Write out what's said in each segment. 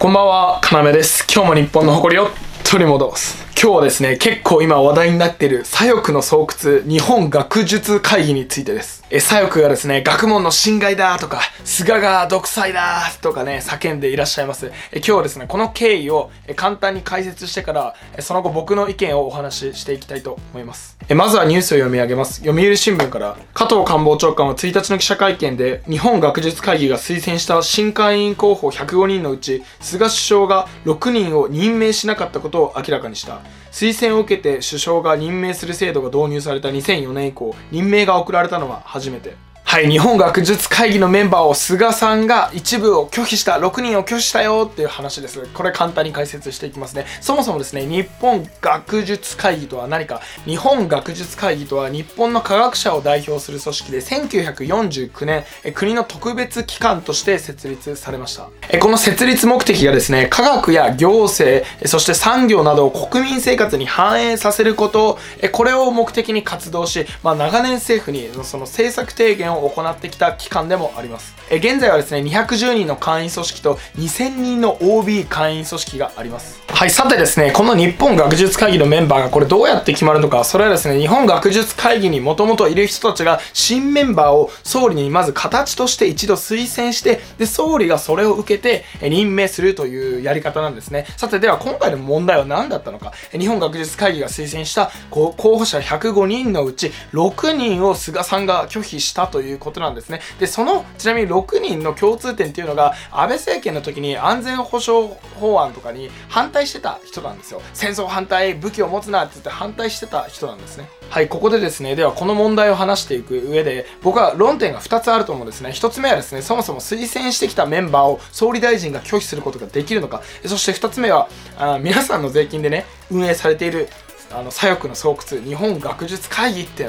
こんばんは、かなめです。今日も日本の誇りを取り戻す。今日はですね、結構今話題になっている左翼の巣窟日本学術会議についてです。え、左翼がですね、学問の侵害だとか、菅が独裁だとかね、叫んでいらっしゃいます。え、今日はですね、この経緯を簡単に解説してから、その後僕の意見をお話ししていきたいと思います。え、まずはニュースを読み上げます。読売新聞から、加藤官房長官は1日の記者会見で、日本学術会議が推薦した新会員候補105人のうち、菅首相が6人を任命しなかったことを明らかにした。推薦を受けて首相が任命する制度が導入された2004年以降、任命が送られたのは初めて。はい、日本学術会議のメンバーを菅さんが一部を拒否した、6人を拒否したよっていう話です。これ簡単に解説していきますね。そもそもですね、日本学術会議とは何か、日本学術会議とは日本の科学者を代表する組織で、1949年、国の特別機関として設立されました。この設立目的がですね、科学や行政、そして産業などを国民生活に反映させること、えこれを目的に活動し、まあ、長年政府にその政策提言を行ってきた機関でもあります。え現在はですね、210人の会員組織と2000人の OB 会員組織があります。はい、さてですね、この日本学術会議のメンバーがこれどうやって決まるのか、それはですね、日本学術会議にもともといる人たちが新メンバーを総理にまず形として一度推薦して、で、総理がそれを受けて任命するというやり方なんですね。さて、では今回の問題は何だったのか。日本学術会議が推薦した候補者105人のうち6人を菅さんが拒否したといういうことなんですね。で、その、ちなみに6人の共通点っていうのが、安倍政権の時に安全保障法案とかに反対してた人なんですよ。戦争反対、武器を持つなって言って反対してた人なんですね。はい、ここでですね、ではこの問題を話していく上で、僕は論点が2つあると思うんですね。1つ目はですね、そもそも推薦してきたメンバーを総理大臣が拒否することができるのか。そして2つ目は、あ皆さんの税金でね、運営されている、あの、左翼の巣窟、日本学術会議って、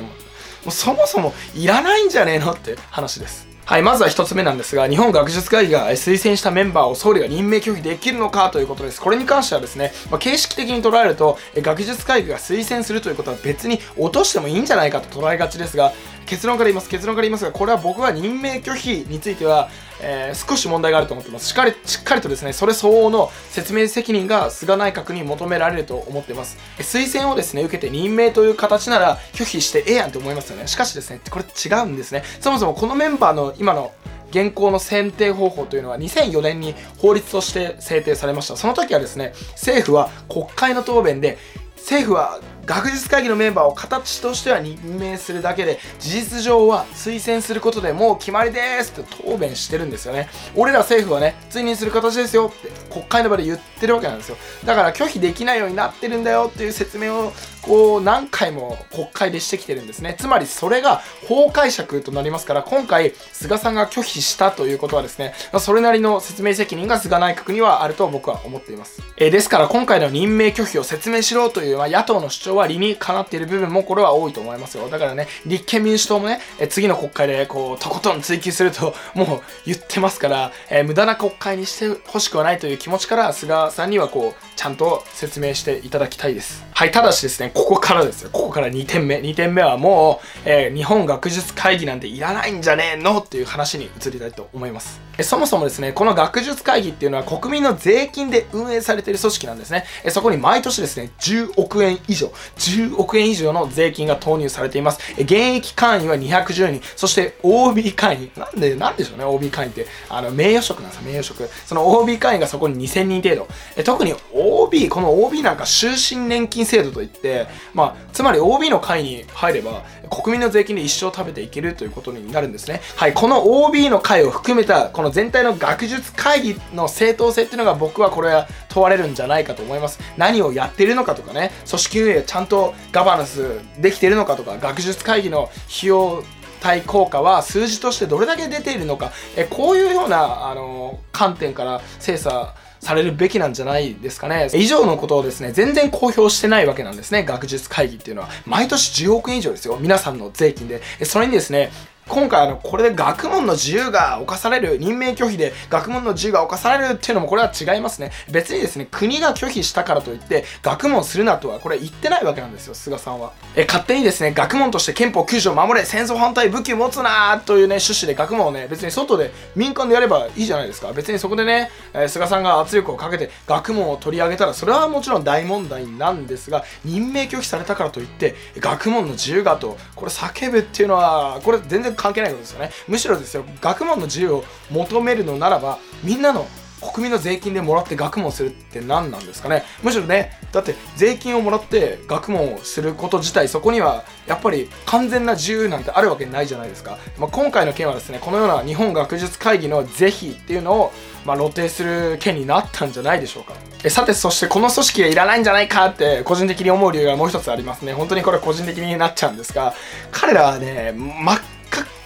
もうそもそもいらないんじゃねえのって話です。はい、まずは1つ目なんですが、日本学術会議が推薦したメンバーを総理が任命拒否できるのかということです。これに関してはですね、まあ、形式的に捉えると、え学術会議が推薦するということは別に落としてもいいんじゃないかと捉えがちですが、結論から言います、結論から言いますが、これは僕は任命拒否については、えー少し問題があると思ってます。しっかり、しっかりとですね、それ相応の説明責任が菅内閣に求められると思ってます。推薦をですね、受けて任命という形なら拒否してええやんって思いますよね。しかしですね、これ違うんですね。そもそもこのメンバーの今の現行の選定方法というのは2004年に法律として制定されました。その時はですね、政府は国会の答弁で、政府は学術会議のメンバーを形としては任命するだけで事実上は推薦することでもう決まりですと答弁してるんですよね。俺ら政府はね追認する形ですよって国会の場で言ってるわけなんですよ。だから拒否できないようになってるんだよっていう説明をこう何回も国会でしてきてるんですね。つまりそれが法解釈となりますから今回菅さんが拒否したということはですねそれなりの説明責任が菅内閣にはあると僕は思っています、えーですから今回の任命拒否を説明しろという、まあ、野党の主張は理にかなっている部分もこれは多いと思いますよ。だからね立憲民主党もね、えー次の国会でこうとことん追及するともう言ってますから、えー無駄な国会にしてほしくはないという気持ちから菅さんにはこうちゃんと説明していただきたいです。はいただしですねここからですよ。ここから2点目。2点目はもう、えー日本学術会議なんていらないんじゃねえのっていう話に移りたいと思います。えそもそもですねこの学術会議っていうのは国民の税金で運営されている組織なんですね。えそこに毎年ですね10億円以上。10億円以上の税金が投入されています。え現役会員は210人。そして OB 会員。なんでなんでしょうね OB 会員って。あの名誉職なんですよ名誉職。その OB 会員がそこに2000人程度。え特に OB この OB なんか終身年金制度といってまあつまり OB の会に入れば国民の税金で一生食べていけるということになるんですね。はいこの OB の会を含めたこの全体の学術会議の正当性っていうのが僕はこれは問われるんじゃないかと思います。何をやってるのかとかね組織運営ちゃんとガバナンスできてるのかとか学術会議の費用対効果は数字としてどれだけ出ているのかえこういうようなあの観点から精査されるべきなんじゃないですかね。以上のことをですね、全然公表してないわけなんですね。学術会議っていうのは。毎年10億円以上ですよ。皆さんの税金で。それにですね、今回あのこれで学問の自由が侵される任命拒否で学問の自由が侵されるっていうのもこれは違いますね別にですね国が拒否したからといって学問するなとはこれ言ってないわけなんですよ菅さんはえ勝手にですね学問として憲法9条を守れ戦争反対武器を持つなというね趣旨で学問をね別に外で民間でやればいいじゃないですか別にそこでね、えー、菅さんが圧力をかけて学問を取り上げたらそれはもちろん大問題なんですが任命拒否されたからといって学問の自由がとこれ叫ぶっていうのはこれ全然関係ないことですよね。むしろですよ学問の自由を求めるのならばみんなの国民の税金でもらって学問するって何なんですかね？むしろねだって税金をもらって学問をすること自体そこにはやっぱり完全な自由なんてあるわけないじゃないですか、まあ、今回の件はですねこのような日本学術会議の是非っていうのをまあ、露呈する件になったんじゃないでしょうか。えさてそしてこの組織がいらないんじゃないかって個人的に思う理由がもう一つありますね。本当にこれ個人的になっちゃうんですが彼らはね真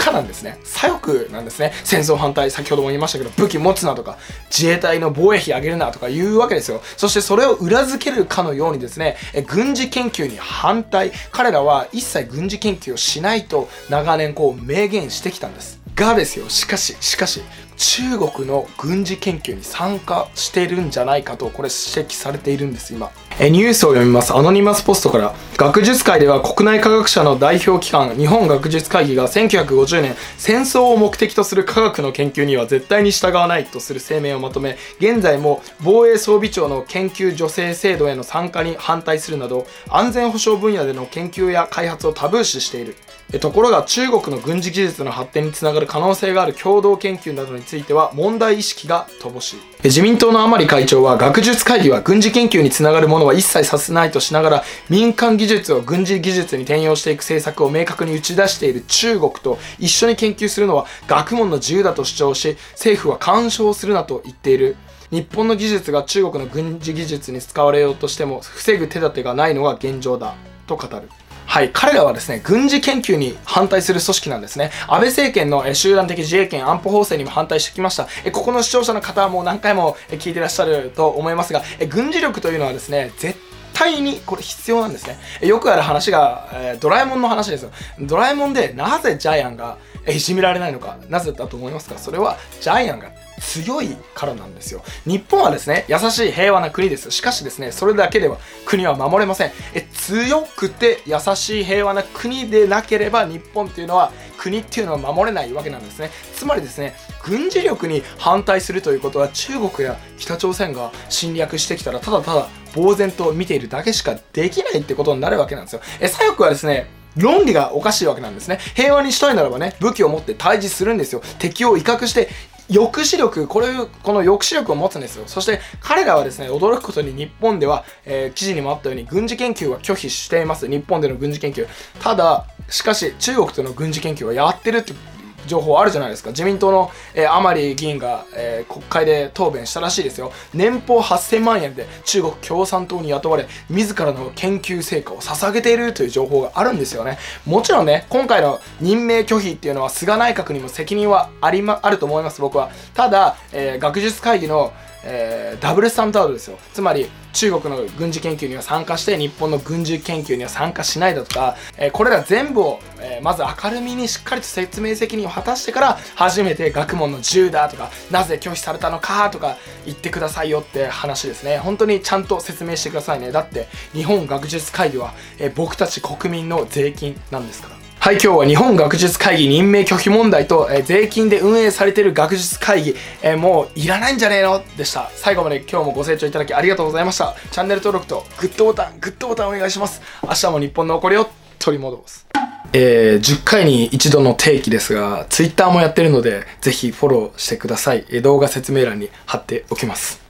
っかなんですね。左翼なんですね。戦争反対、先ほども言いましたけど、武器持つなとか、自衛隊の防衛費上げるなとか言うわけですよ。そしてそれを裏付けるかのようにですね、え軍事研究に反対。彼らは一切軍事研究をしないと長年こう明言してきたんです。がですよ、しかし、しかし、中国の軍事研究に参加してるんじゃないかとこれ指摘されているんです今。えニュースを読みます。アノニマスポストから。学術界では国内科学者の代表機関日本学術会議が1950年戦争を目的とする科学の研究には絶対に従わないとする声明をまとめ現在も防衛装備庁の研究助成制度への参加に反対するなど安全保障分野での研究や開発をタブー視している。ところが中国の軍事技術の発展につながる可能性がある共同研究などについては問題意識が乏しい。自民党の甘利会長は学術会議は軍事研究につながるものは一切させないとしながら民間技術を軍事技術に転用していく政策を明確に打ち出している中国と一緒に研究するのは学問の自由だと主張し政府は干渉するなと言っている。日本の技術が中国の軍事技術に使われようとしても防ぐ手立てがないのが現状だと語る。はい、彼らはですね、軍事研究に反対する組織なんですね。安倍政権の集団的自衛権安保法制にも反対してきました。ここの視聴者の方はもう何回も聞いてらっしゃると思いますが、軍事力というのはですね、絶対にこれ必要なんですね。よくある話が、えドラえもんの話ですよ。ドラえもんでなぜジャイアンがいじめられないのか、なぜだと思いますか？それはジャイアンが強いからなんですよ。日本はですね、優しい平和な国です。しかしですね、それだけでは国は守れません。え強くて優しい平和な国でなければ日本っていうのは国っていうのは守れないわけなんですね。つまりですね、軍事力に反対するということは中国や北朝鮮が侵略してきたらただただ呆然と見ているだけしかできないってことになるわけなんですよ。え左翼はですね、論理がおかしいわけなんですね。平和にしたいならばね、武器を持って対峙するんですよ。敵を威嚇して抑止力、これ、この抑止力を持つんですよ。そして彼らはですね、驚くことに日本では、えー、記事にもあったように軍事研究は拒否しています。日本での軍事研究。ただ、しかし中国との軍事研究はやってるって情報あるじゃないですか。自民党の、えー、甘利議員が、えー、国会で答弁したらしいですよ。年俸8000万円で中国共産党に雇われ、自らの研究成果を捧げているという情報があるんですよね。もちろんね、今回の任命拒否っていうのは菅内閣にも責任はありま、あると思います、僕は。ただ、えー、学術会議のえー、ダブルスタンダードですよ。つまり中国の軍事研究には参加して日本の軍事研究には参加しないだとか、えー、これら全部を、えー、まず明るみにしっかりと説明責任を果たしてから初めて学問の自由だとかなぜ拒否されたのかとか言ってくださいよって話ですね。本当にちゃんと説明してくださいね。だって日本学術会議は、え僕たち国民の税金なんですから。はい、今日は日本学術会議任命拒否問題と、えー、税金で運営されている学術会議、えー、もういらないんじゃねえの？でした。最後まで今日もご清聴いただきありがとうございました。チャンネル登録とグッドボタン、グッドボタンお願いします。明日も日本の起こりを取り戻す。えー、10回に一度の定期ですが、Twitter もやってるので、ぜひフォローしてください。え動画説明欄に貼っておきます。